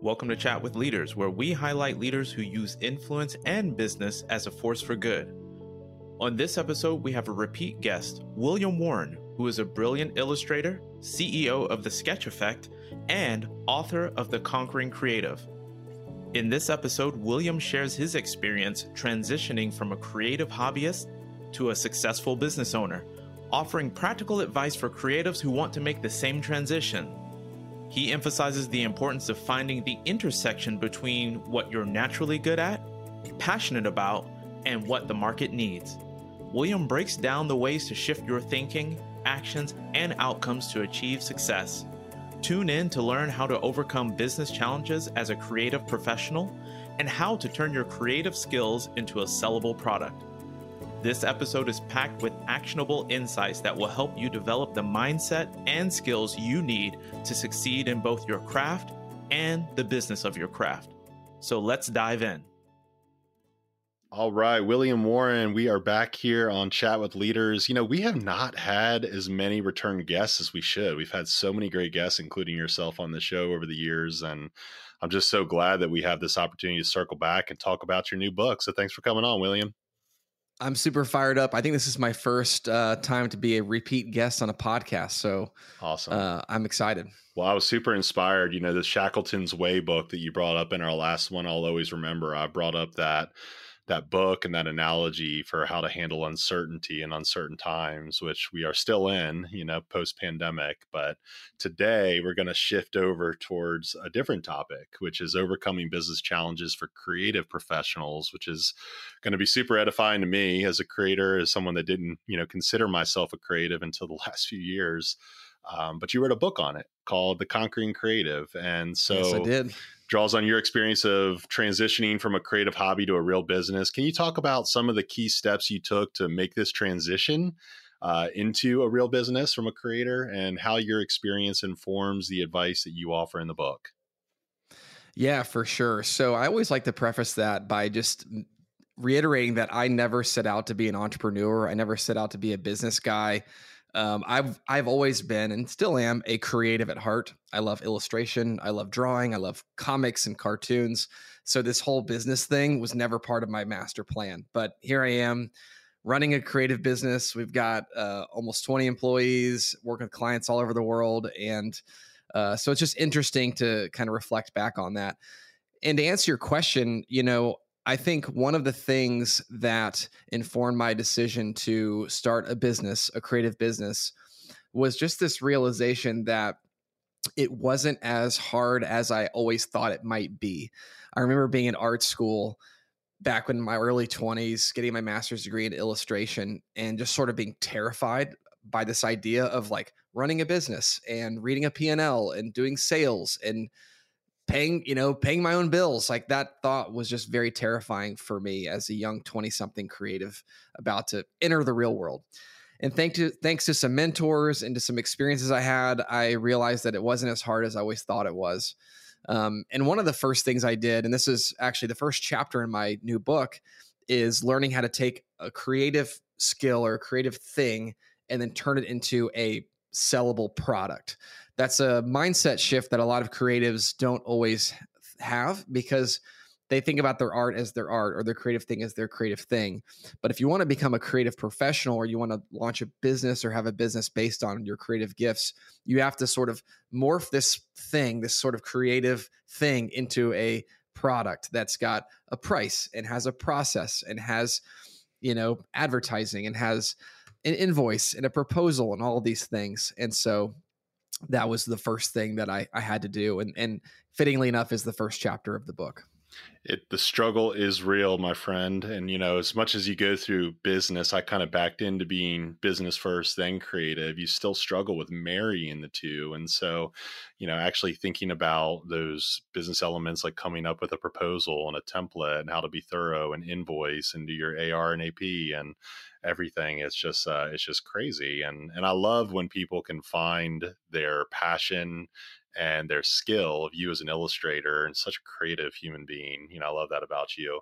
Welcome to Chat with Leaders, where we highlight leaders who use influence and business as a force for good. On this episode, we have a repeat guest, William Warren, who is a brilliant illustrator, CEO of The Sketch Effect, and author of The Conquering Creative. In this episode, William shares his experience transitioning from a creative hobbyist to a successful business owner, offering practical advice for creatives who want to make the same transition. He emphasizes the importance of finding the intersection between what you're naturally good at, passionate about, and what the market needs. William breaks down the ways to shift your thinking, actions, and outcomes to achieve success. Tune in to learn how to overcome business challenges as a creative professional and how to turn your creative skills into a sellable product. This episode is packed with actionable insights that will help you develop the mindset and skills you need to succeed in both your craft and the business of your craft. So let's dive in. All right, William Warren, we are back here on Chat with Leaders. You know, we have not had as many return guests as we should. We've had so many great guests, including yourself on the show over the years. And I'm just so glad that we have this opportunity to circle back and talk about your new book. So thanks for coming on, William. I'm super fired up. I think this is my first uh, time to be a repeat guest on a podcast. So awesome. Uh, I'm excited. Well, I was super inspired. You know, the Shackleton's Way book that you brought up in our last one, I'll always remember. I brought up that that book and that analogy for how to handle uncertainty in uncertain times, which we are still in, you know, post pandemic. But today we're going to shift over towards a different topic, which is overcoming business challenges for creative professionals, which is going to be super edifying to me as a creator, as someone that didn't, you know, consider myself a creative until the last few years. Um, but you wrote a book on it called The Conquering Creative. And so yes, I did draws on your experience of transitioning from a creative hobby to a real business. Can you talk about some of the key steps you took to make this transition uh, into a real business from a creator and how your experience informs the advice that you offer in the book? Yeah, for sure. So I always like to preface that by just reiterating that I never set out to be an entrepreneur. I never set out to be a business guy. Um, I've I've always been and still am a creative at heart. I love illustration. I love drawing. I love comics and cartoons. So this whole business thing was never part of my master plan. But here I am, running a creative business. We've got uh, almost 20 employees, working with clients all over the world, and uh, so it's just interesting to kind of reflect back on that. And to answer your question, you know, I think one of the things that informed my decision to start a business, a creative business, was just this realization that it wasn't as hard as I always thought it might be. I remember being in art school back in my early 20s, getting my master's degree in illustration, and just sort of being terrified by this idea of like running a business and reading a P&L and doing sales and paying you know paying my own bills. Like that thought was just very terrifying for me as a young 20 something creative about to enter the real world. And thanks to thanks to some mentors and to some experiences i had i realized that it wasn't as hard as i always thought it was. Um, and one of the first things i did and this is actually the first chapter in my new book is learning how to take a creative skill or a creative thing and then turn it into a sellable product that's a mindset shift that a lot of creatives don't always have because they think about their art as their art or their creative thing as their creative thing. But if you want to become a creative professional or you want to launch a business or have a business based on your creative gifts, you have to sort of morph this thing, this sort of creative thing into a product that's got a price and has a process and has, you know, advertising and has an invoice and a proposal and all these things. And so that was the first thing that I, I had to do. And, and fittingly enough is the first chapter of the book. It, the struggle is real, my friend. And, you know, as much as you go through business, I kind of backed into being business first, then creative. You still struggle with marrying the two. And so, you know, actually thinking about those business elements like coming up with a proposal and a template and how to be thorough and invoice and do your AR and AP and, everything it's just uh, it's just crazy and and i love when people can find their passion and their skill of you as an illustrator and such a creative human being you know i love that about you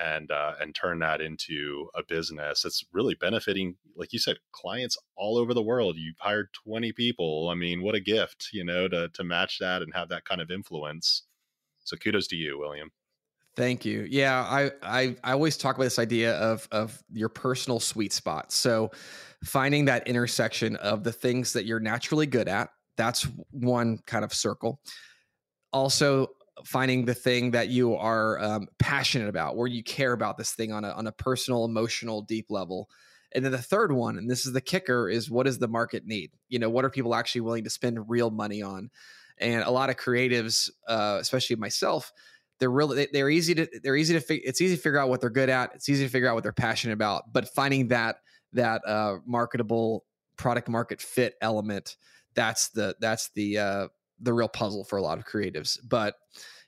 and uh, and turn that into a business that's really benefiting like you said clients all over the world you've hired 20 people i mean what a gift you know to to match that and have that kind of influence So kudos to you, William. Thank you. Yeah, I, I I always talk about this idea of of your personal sweet spot. So finding that intersection of the things that you're naturally good at, that's one kind of circle. Also finding the thing that you are um, passionate about, where you care about this thing on a on a personal, emotional, deep level. And then the third one, and this is the kicker, is what does the market need? You know, what are people actually willing to spend real money on? And a lot of creatives, uh, especially myself, they're really they're easy to they're easy to fig- it's easy to figure out what they're good at it's easy to figure out what they're passionate about but finding that that uh, marketable product market fit element that's the that's the uh, the real puzzle for a lot of creatives. But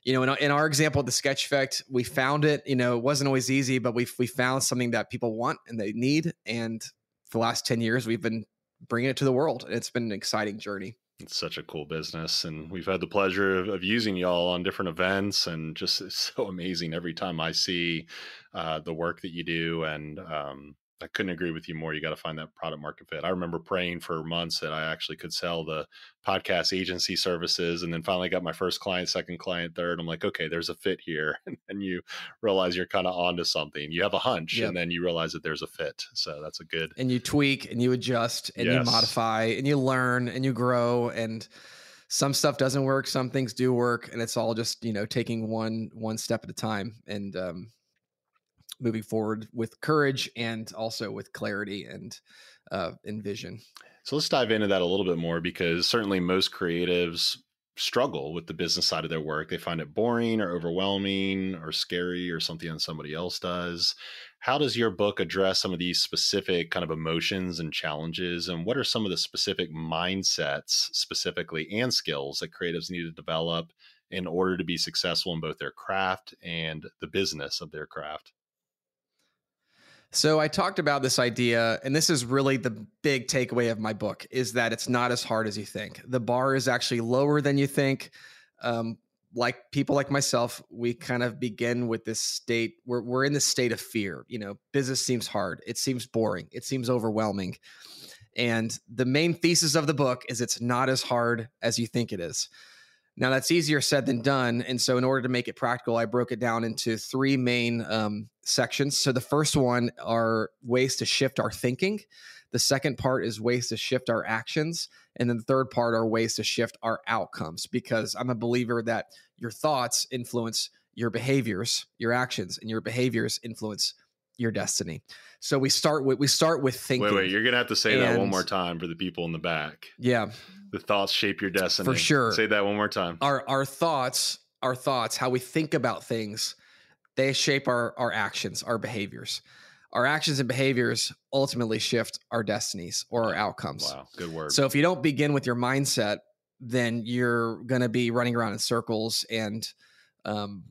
you know in, in our example the sketch effect we found it you know it wasn't always easy but we we found something that people want and they need and for the last 10 years we've been bringing it to the world and it's been an exciting journey it's such a cool business and we've had the pleasure of, of using y'all on different events and just so amazing every time i see uh, the work that you do and um, I couldn't agree with you more. You got to find that product market fit. I remember praying for months that I actually could sell the podcast agency services, and then finally got my first client, second client, third. I'm like, okay, there's a fit here, and you realize you're kind of onto something. You have a hunch, yep. and then you realize that there's a fit. So that's a good. And you tweak, and you adjust, and yes. you modify, and you learn, and you grow, and some stuff doesn't work, some things do work, and it's all just you know taking one one step at a time. And um, moving forward with courage and also with clarity and uh, and vision. So let's dive into that a little bit more because certainly most creatives struggle with the business side of their work. They find it boring or overwhelming or scary or something that somebody else does. How does your book address some of these specific kind of emotions and challenges? And what are some of the specific mindsets, specifically, and skills that creatives need to develop in order to be successful in both their craft and the business of their craft? So I talked about this idea, and this is really the big takeaway of my book: is that it's not as hard as you think. The bar is actually lower than you think. Um, like people like myself, we kind of begin with this state. We're we're in this state of fear. You know, business seems hard. It seems boring. It seems overwhelming. And the main thesis of the book is it's not as hard as you think it is. Now, that's easier said than done. And so, in order to make it practical, I broke it down into three main um, sections. So, the first one are ways to shift our thinking. The second part is ways to shift our actions. And then the third part are ways to shift our outcomes, because I'm a believer that your thoughts influence your behaviors, your actions, and your behaviors influence your destiny. So we start with we start with thinking. Wait, wait, you're gonna have to say and, that one more time for the people in the back. Yeah. The thoughts shape your destiny. For sure. Say that one more time. Our our thoughts, our thoughts, how we think about things, they shape our our actions, our behaviors. Our actions and behaviors ultimately shift our destinies or our outcomes. Wow, good word. So if you don't begin with your mindset, then you're going to be running around in circles and um,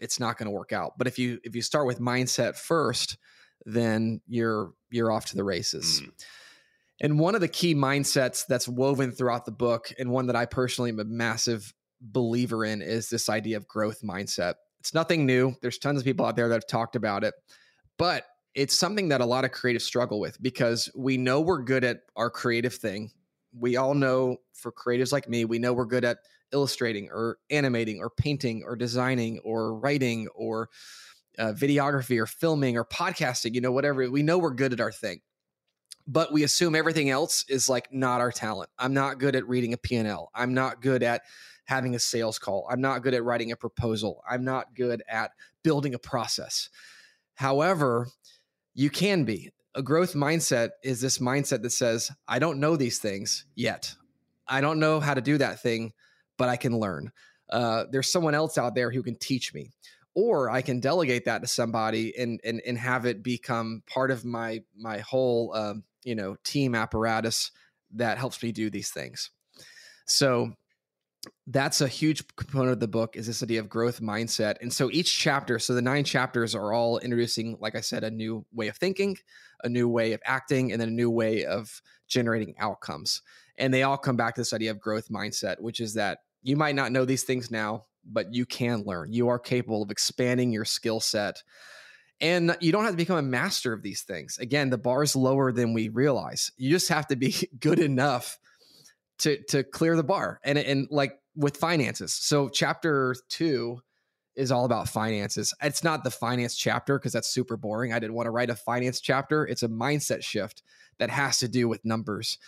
it's not going to work out. But if you if you start with mindset first, then you're you're off to the races. Mm. And one of the key mindsets that's woven throughout the book, and one that I personally am a massive believer in, is this idea of growth mindset. It's nothing new. There's tons of people out there that have talked about it, but it's something that a lot of creatives struggle with because we know we're good at our creative thing. We all know for creatives like me, we know we're good at illustrating or animating or painting or designing or writing or uh, videography or filming or podcasting, you know, whatever. We know we're good at our thing, but we assume everything else is like not our talent. I'm not good at reading a P&L. I'm not good at having a sales call. I'm not good at writing a proposal. I'm not good at building a process. However, you can be. A growth mindset is this mindset that says, I don't know these things yet. I don't know how to do that thing, but I can learn. Uh, there's someone else out there who can teach me, or I can delegate that to somebody and and and have it become part of my my whole um, you know team apparatus that helps me do these things. So that's a huge component of the book is this idea of growth mindset and so each chapter so the nine chapters are all introducing like i said a new way of thinking a new way of acting and then a new way of generating outcomes and they all come back to this idea of growth mindset which is that you might not know these things now, but you can learn. You are capable of expanding your skill set. And you don't have to become a master of these things. Again, the bar is lower than we realize. You just have to be good enough to to clear the bar. And and like with finances. So chapter 2 is all about finances. It's not the finance chapter because that's super boring. I didn't want to write a finance chapter. It's a mindset shift that has to do with numbers.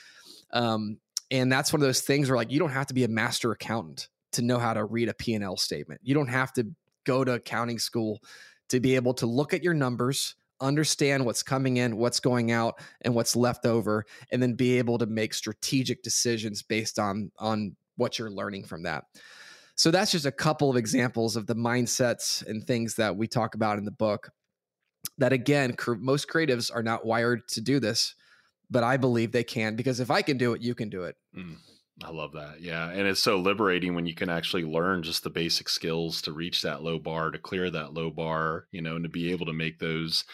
Um, and that's one of those things where like you don't have to be a master accountant to know how to read a P&L statement. You don't have to go to accounting school to be able to look at your numbers, understand what's coming in, what's going out, and what's left over, and then be able to make strategic decisions based on on what you're learning from that. So that's just a couple of examples of the mindsets and things that we talk about in the book. That again, most creatives are not wired to do this, but I believe they can because if I can do it, you can do it. Mm. I love that. Yeah. And it's so liberating when you can actually learn just the basic skills to reach that low bar, to clear that low bar, you know, and to be able to make those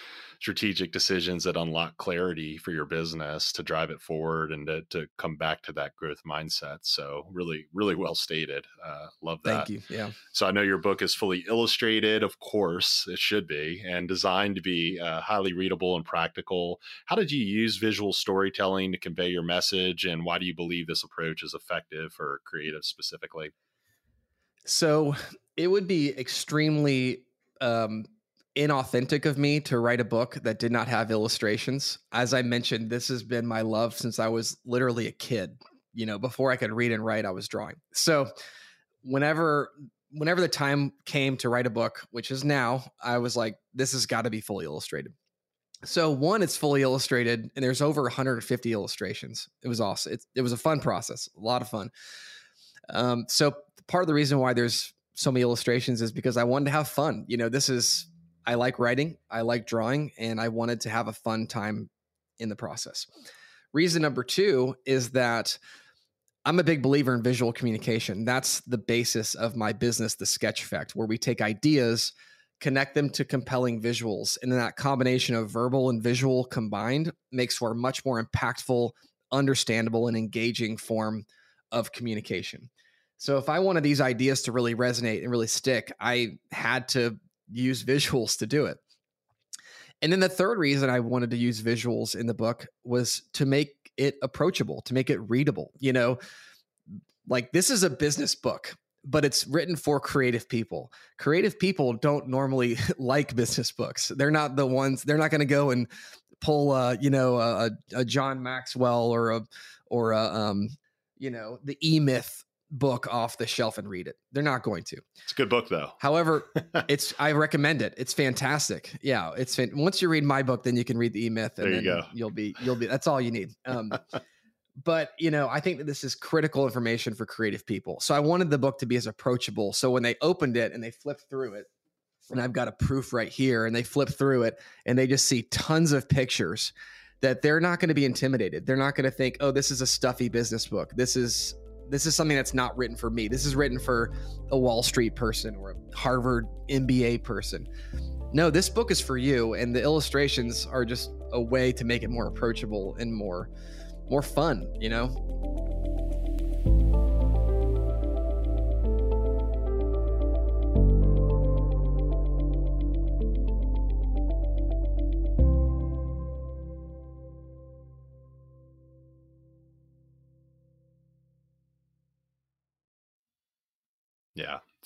strategic decisions that unlock clarity for your business to drive it forward and to, to come back to that growth mindset. So really, really well stated. Uh, love that. Thank you. Yeah. So I know your book is fully illustrated. Of course, it should be, and designed to be uh, highly readable and practical. How did you use visual storytelling to convey your message, and why do you believe this approach is effective for creatives specifically? So it would be extremely um, inauthentic of me to write a book that did not have illustrations. As I mentioned, this has been my love since I was literally a kid. You know, before I could read and write, I was drawing. So whenever whenever the time came to write a book, which is now, I was like, this has got to be fully illustrated. So one, it's fully illustrated, and there's over 150 illustrations. It was awesome. It, it was a fun process, a lot of fun. Um, so part of the reason why there's so many illustrations is because I wanted to have fun. You know, this is I like writing, I like drawing, and I wanted to have a fun time in the process. Reason number two is that I'm a big believer in visual communication. That's the basis of my business, The Sketch Effect, where we take ideas, connect them to compelling visuals. And then that combination of verbal and visual combined makes for a much more impactful, understandable, and engaging form of communication. So if I wanted these ideas to really resonate and really stick, I had to use visuals to do it. And then the third reason I wanted to use visuals in the book was to make it approachable, to make it readable. You know, like this is a business book, but it's written for creative people. Creative people don't normally like business books. They're not the ones, they're not going to go and pull, uh, you know, a, a John Maxwell or a, or a, um, you know, the E Myth book off the shelf and read it. They're not going to. It's a good book though. However, it's I recommend it. It's fantastic. Yeah, it's once you read my book, then you can read the E Myth, and there you then you'll be you'll be. That's all you need. Um, but you know, I think that this is critical information for creative people. So I wanted the book to be as approachable. So when they opened it and they flipped through it, and I've got a proof right here, and they flip through it and they just see tons of pictures that they're not going to be intimidated. They're not going to think, "Oh, this is a stuffy business book. This is this is something that's not written for me. This is written for a Wall Street person or a Harvard MBA person. No, this book is for you, and the illustrations are just a way to make it more approachable and more more fun, you know?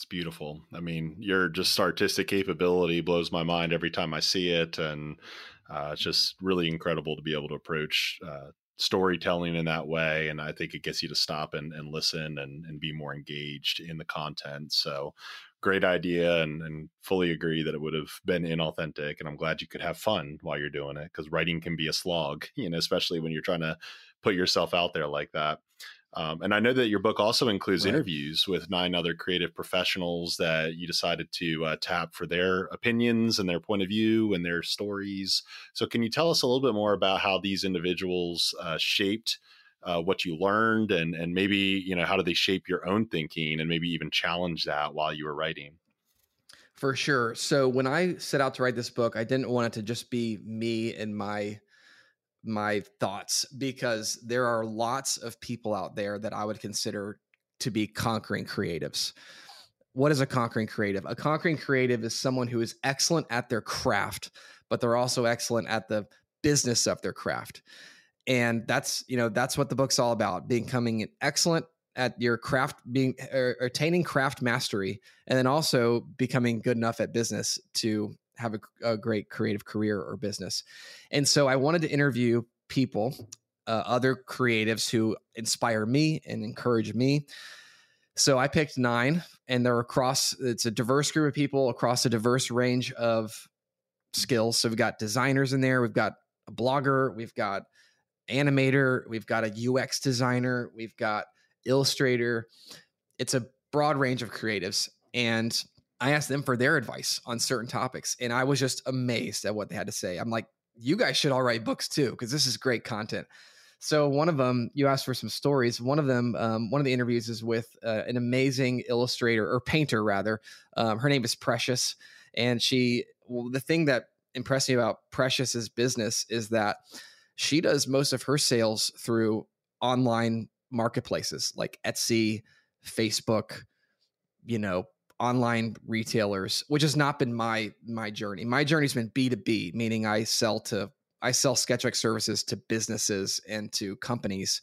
It's beautiful. I mean, your just artistic capability blows my mind every time I see it, and uh, it's just really incredible to be able to approach uh, storytelling in that way. And I think it gets you to stop and, and listen and, and be more engaged in the content. So, great idea, and, and fully agree that it would have been inauthentic. And I'm glad you could have fun while you're doing it because writing can be a slog, you know, especially when you're trying to put yourself out there like that. Um, and I know that your book also includes right. interviews with nine other creative professionals that you decided to uh, tap for their opinions and their point of view and their stories. So, can you tell us a little bit more about how these individuals uh, shaped uh, what you learned, and and maybe you know how do they shape your own thinking, and maybe even challenge that while you were writing? For sure. So, when I set out to write this book, I didn't want it to just be me and my my thoughts because there are lots of people out there that I would consider to be conquering creatives. What is a conquering creative? A conquering creative is someone who is excellent at their craft, but they're also excellent at the business of their craft. And that's, you know, that's what the book's all about, becoming an excellent at your craft being er, attaining craft mastery and then also becoming good enough at business to have a, a great creative career or business and so i wanted to interview people uh, other creatives who inspire me and encourage me so i picked nine and they're across it's a diverse group of people across a diverse range of skills so we've got designers in there we've got a blogger we've got animator we've got a ux designer we've got illustrator. It's a broad range of creatives. And I asked them for their advice on certain topics. And I was just amazed at what they had to say. I'm like, you guys should all write books too, because this is great content. So one of them, you asked for some stories. One of them, um, one of the interviews is with uh, an amazing illustrator or painter, rather. Um, her name is Precious, and she. Well, the thing that impressed me about Precious's business is that she does most of her sales through online marketplaces like Etsy, Facebook, you know, online retailers, which has not been my my journey. My journey's been B2B, meaning I sell to I sell Sketchbook services to businesses and to companies,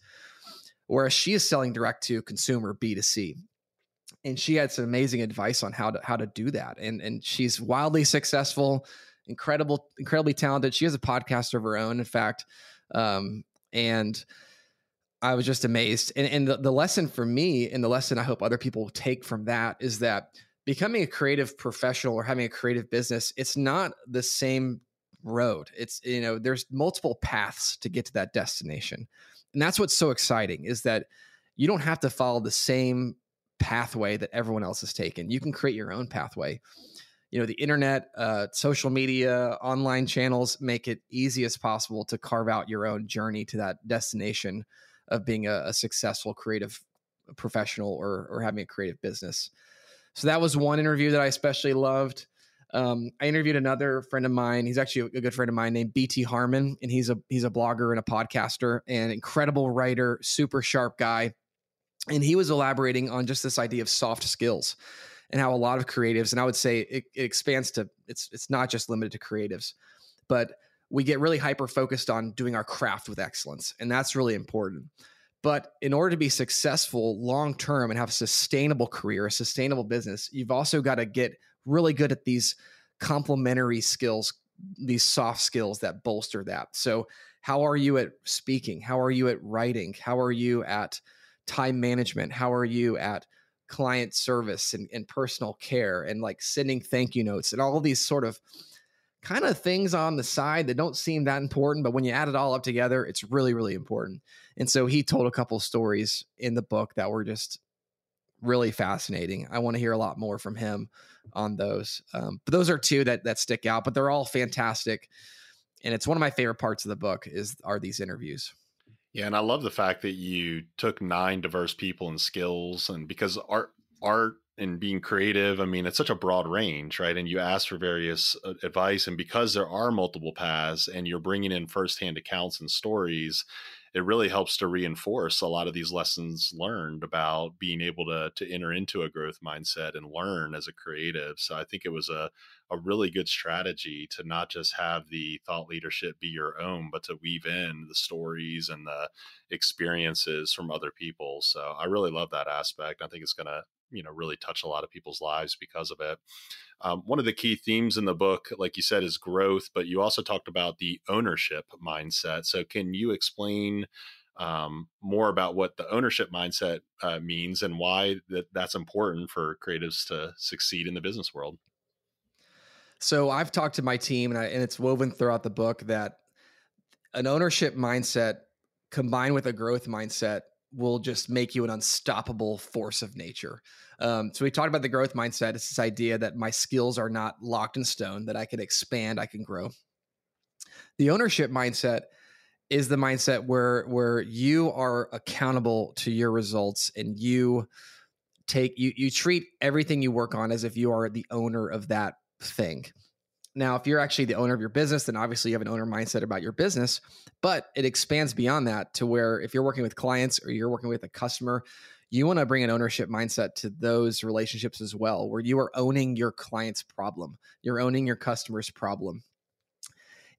whereas she is selling direct to consumer B2C. And she had some amazing advice on how to how to do that. And and she's wildly successful, incredible, incredibly talented. She has a podcast of her own, in fact. Um, and I was just amazed. And, and the, the lesson for me, and the lesson I hope other people take from that is that becoming a creative professional or having a creative business, it's not the same road. It's, you know, there's multiple paths to get to that destination. And that's what's so exciting is that you don't have to follow the same pathway that everyone else has taken. You can create your own pathway. You know, the internet, uh, social media, online channels make it easy as possible to carve out your own journey to that destination of being a, a successful creative professional or or having a creative business. So that was one interview that I especially loved. Um, I interviewed another friend of mine. He's actually a good friend of mine named BT Harmon, and he's a he's a blogger and a podcaster and incredible writer, super sharp guy. And he was elaborating on just this idea of soft skills and how a lot of creatives, and I would say it, it expands to it's it's not just limited to creatives, but we get really hyper focused on doing our craft with excellence, and that's really important. But in order to be successful long term and have a sustainable career, a sustainable business, you've also got to get really good at these complementary skills, these soft skills that bolster that. So, how are you at speaking? How are you at writing? How are you at time management? How are you at client service and, and personal care and like sending thank you notes and all these sort of kind of things on the side that don't seem that important, but when you add it all up together, it's really, really important. And so he told a couple stories in the book that were just really fascinating. I want to hear a lot more from him on those. Um, but those are two that that stick out, but they're all fantastic. And it's one of my favorite parts of the book is are these interviews. Yeah, and I love the fact that you took nine diverse people and skills, and because art art and being creative, I mean, it's such a broad range, right? And you ask for various uh, advice, and because there are multiple paths, and you're bringing in firsthand accounts and stories, it really helps to reinforce a lot of these lessons learned about being able to to enter into a growth mindset and learn as a creative. So I think it was a a really good strategy to not just have the thought leadership be your own, but to weave in the stories and the experiences from other people. So I really love that aspect. I think it's going to you know really touch a lot of people's lives because of it. Um, one of the key themes in the book, like you said, is growth, but you also talked about the ownership mindset. So can you explain? Um, more about what the ownership mindset uh, means and why that that's important for creatives to succeed in the business world. So I've talked to my team, and, I, and it's woven throughout the book that an ownership mindset combined with a growth mindset will just make you an unstoppable force of nature. Um, so we talked about the growth mindset. It's this idea that my skills are not locked in stone, that I can expand, I can grow. The ownership mindset is the mindset where where you are accountable to your results and you take you you treat everything you work on as if you are the owner of that thing. Now, if you're actually the owner of your business, then obviously you have an owner mindset about your business, but it expands beyond that to where if you're working with clients or you're working with a customer, you want to bring an ownership mindset to those relationships as well, where you are owning your client's problem, you're owning your customer's problem.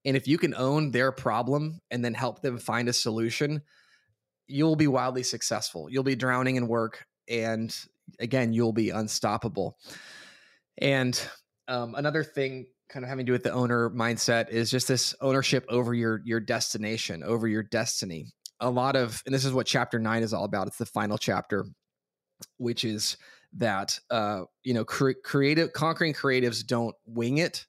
And if you can own their problem and then help them find a solution, you'll be wildly successful. You'll be drowning in work, and again, you'll be unstoppable. And um, another thing, kind of having to do with the owner mindset, is just this ownership over your your destination, over your destiny. A lot of, and this is what chapter nine is all about. It's the final chapter, which is that uh, you know, cre- creative conquering creatives don't wing it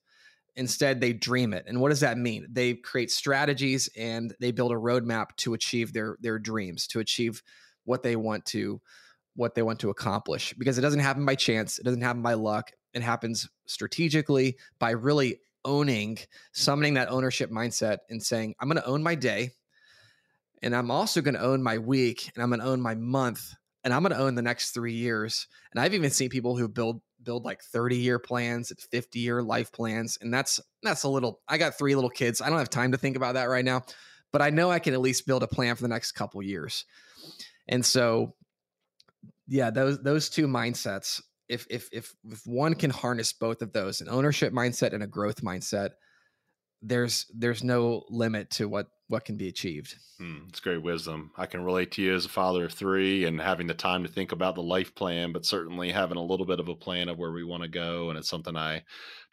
Instead, they dream it. And what does that mean? They create strategies and they build a roadmap to achieve their their dreams, to achieve what they want to what they want to accomplish. Because it doesn't happen by chance, it doesn't happen by luck. It happens strategically by really owning, summoning that ownership mindset and saying, I'm going to own my day and I'm also going to own my week and I'm going to own my month and I'm going to own the next 3 years. And I've even seen people who build build like 30 year plans 50 year life plans and that's that's a little i got three little kids i don't have time to think about that right now but i know i can at least build a plan for the next couple years and so yeah those those two mindsets if if if if one can harness both of those an ownership mindset and a growth mindset there's there's no limit to what what can be achieved. Hmm, it's great wisdom. I can relate to you as a father of three and having the time to think about the life plan, but certainly having a little bit of a plan of where we want to go. And it's something I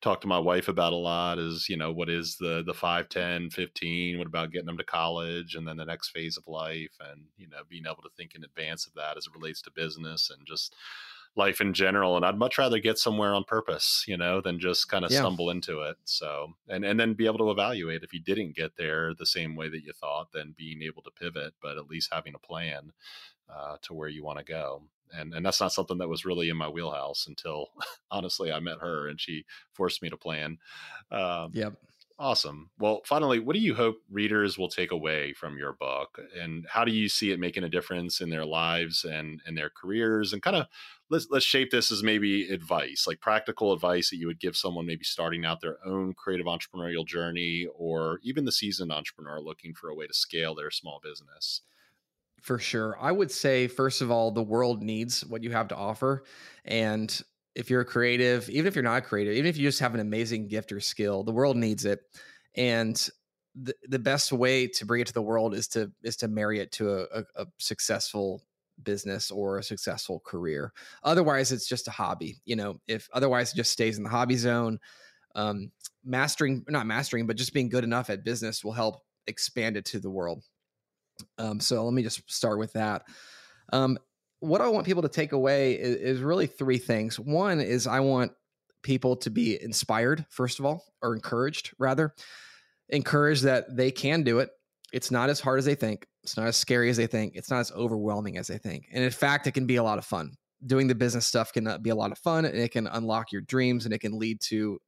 talk to my wife about a lot is, you know, what is the, the 5, 10, 15? What about getting them to college and then the next phase of life and, you know, being able to think in advance of that as it relates to business and just life in general and i'd much rather get somewhere on purpose you know than just kind of yeah. stumble into it so and and then be able to evaluate if you didn't get there the same way that you thought then being able to pivot but at least having a plan uh, to where you want to go and and that's not something that was really in my wheelhouse until honestly i met her and she forced me to plan um, yep Awesome. Well, finally, what do you hope readers will take away from your book, and how do you see it making a difference in their lives and and their careers? And kind of let's let's shape this as maybe advice, like practical advice that you would give someone maybe starting out their own creative entrepreneurial journey, or even the seasoned entrepreneur looking for a way to scale their small business. For sure, I would say first of all, the world needs what you have to offer, and if you're a creative, even if you're not a creative, even if you just have an amazing gift or skill, the world needs it. And the, the best way to bring it to the world is to is to marry it to a, a, a successful business or a successful career. Otherwise, it's just a hobby. You know, if otherwise it just stays in the hobby zone. Um, mastering, not mastering, but just being good enough at business will help expand it to the world. Um, so let me just start with that. Um, what I want people to take away is, is really three things. One is I want people to be inspired, first of all, or encouraged, rather, encouraged that they can do it. It's not as hard as they think. It's not as scary as they think. It's not as overwhelming as they think. And in fact, it can be a lot of fun. Doing the business stuff can uh, be a lot of fun and it can unlock your dreams and it can lead to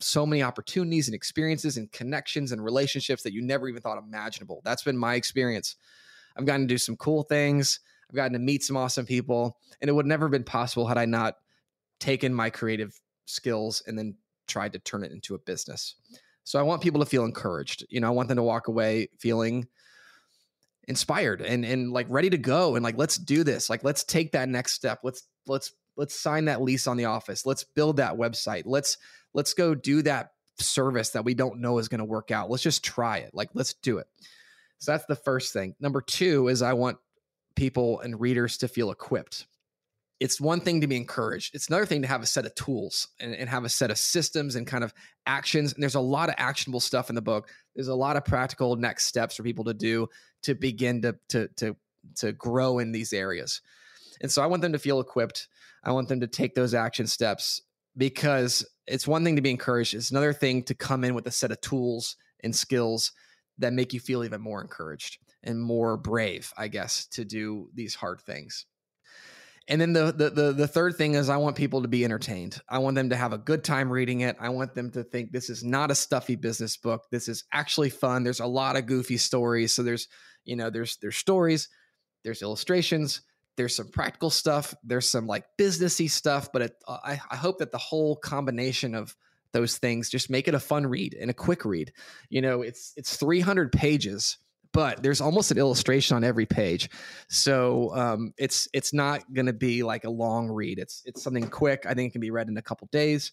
so many opportunities and experiences and connections and relationships that you never even thought imaginable. That's been my experience. I've gotten to do some cool things. I've gotten to meet some awesome people, and it would never have been possible had I not taken my creative skills and then tried to turn it into a business. So I want people to feel encouraged. You know, I want them to walk away feeling inspired and and like ready to go and like let's do this. Like let's take that next step. Let's let's let's sign that lease on the office. Let's build that website. Let's let's go do that service that we don't know is going to work out. Let's just try it. Like let's do it. So that's the first thing. Number 2 is I want people and readers to feel equipped. It's one thing to be encouraged. It's another thing to have a set of tools and, and, have a set of systems and kind of actions. And there's a lot of actionable stuff in the book. There's a lot of practical next steps for people to do to begin to to to to grow in these areas. And so I want them to feel equipped. I want them to take those action steps because it's one thing to be encouraged. It's another thing to come in with a set of tools and skills that make you feel even more encouraged and more brave, I guess, to do these hard things. And then the, the, the the third thing is I want people to be entertained. I want them to have a good time reading it. I want them to think this is not a stuffy business book. This is actually fun. There's a lot of goofy stories. So there's, you know, there's there's stories, there's illustrations, there's some practical stuff, there's some like businessy stuff, but it, I, I hope that the whole combination of those things just make it a fun read and a quick read. You know, it's it's 300 pages but there's almost an illustration on every page. So um, it's it's not going to be like a long read. It's it's something quick. I think it can be read in a couple days.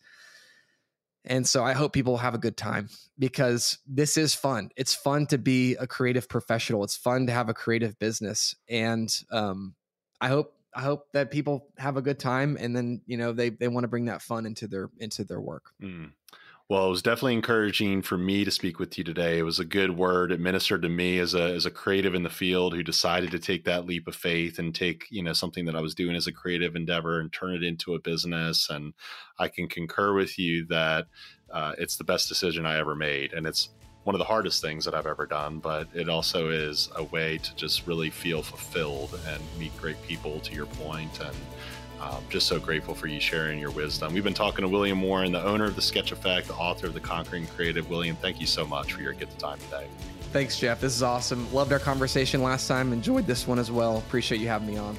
And so I hope people have a good time because this is fun. It's fun to be a creative professional. It's fun to have a creative business. And um, I hope I hope that people have a good time and then, you know, they they want to bring that fun into their into their work. Mm. Well, it was definitely encouraging for me to speak with you today. It was a good word administered to me as a as a creative in the field who decided to take that leap of faith and take, you know, something that I was doing as a creative endeavor and turn it into a business. And I can concur with you that uh, it's the best decision I ever made. And it's one of the hardest things that I've ever done, but it also is a way to just really feel fulfilled and meet great people to your point and um, just so grateful for you sharing your wisdom. We've been talking to William Warren, the owner of the Sketch Effect, the author of the Conquering Creative. William, thank you so much for your get the time today. Thanks, Jeff. This is awesome. Loved our conversation last time. Enjoyed this one as well. Appreciate you having me on.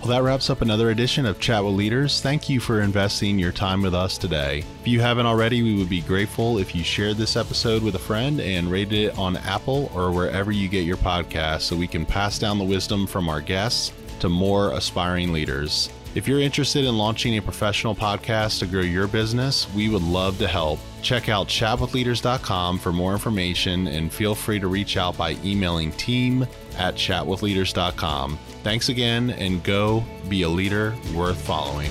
Well, that wraps up another edition of Chat with Leaders. Thank you for investing your time with us today. If you haven't already, we would be grateful if you shared this episode with a friend and rated it on Apple or wherever you get your podcasts so we can pass down the wisdom from our guests to more aspiring leaders. If you're interested in launching a professional podcast to grow your business, we would love to help. Check out chatwithleaders.com for more information and feel free to reach out by emailing team at chatwithleaders.com. Thanks again and go be a leader worth following.